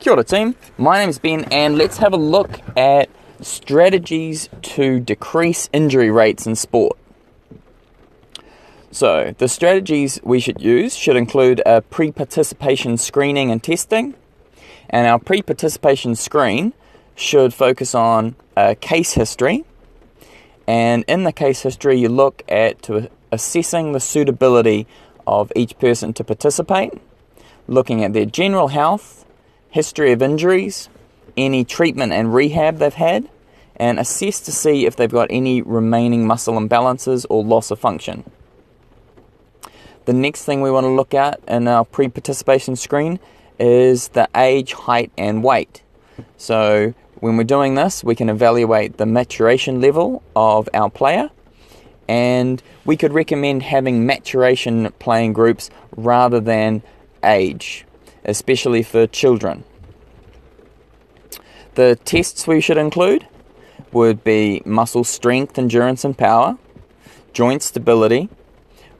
Kia ora team, my name is Ben and let's have a look at strategies to decrease injury rates in sport. So, the strategies we should use should include a pre participation screening and testing, and our pre participation screen should focus on a case history. And in the case history, you look at to assessing the suitability of each person to participate, looking at their general health, history of injuries, any treatment and rehab they've had, and assess to see if they've got any remaining muscle imbalances or loss of function. The next thing we want to look at in our pre participation screen is the age, height, and weight. So, when we're doing this, we can evaluate the maturation level of our player, and we could recommend having maturation playing groups rather than age especially for children. The tests we should include would be muscle strength, endurance, and power, joint stability,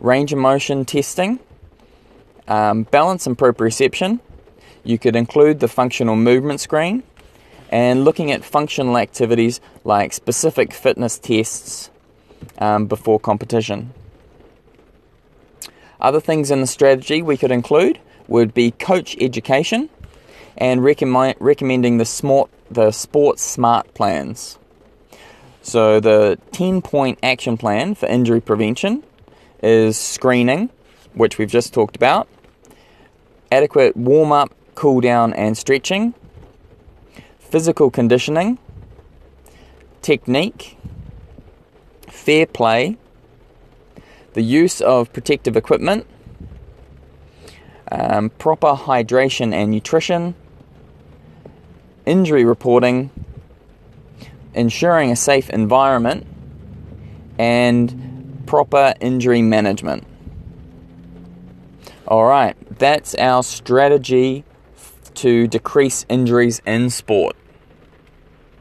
range of motion testing, um, balance and proprioception. You could include the functional movement screen and looking at functional activities like specific fitness tests um, before competition. Other things in the strategy we could include would be coach education and recommend, recommending the smart, the sports smart plans. So the 10 point action plan for injury prevention is screening, which we've just talked about, adequate warm up, cool down, and stretching, physical conditioning, technique, fair play, the use of protective equipment, um, proper hydration and nutrition, injury reporting, ensuring a safe environment, and proper injury management. All right, that's our strategy to decrease injuries in sport.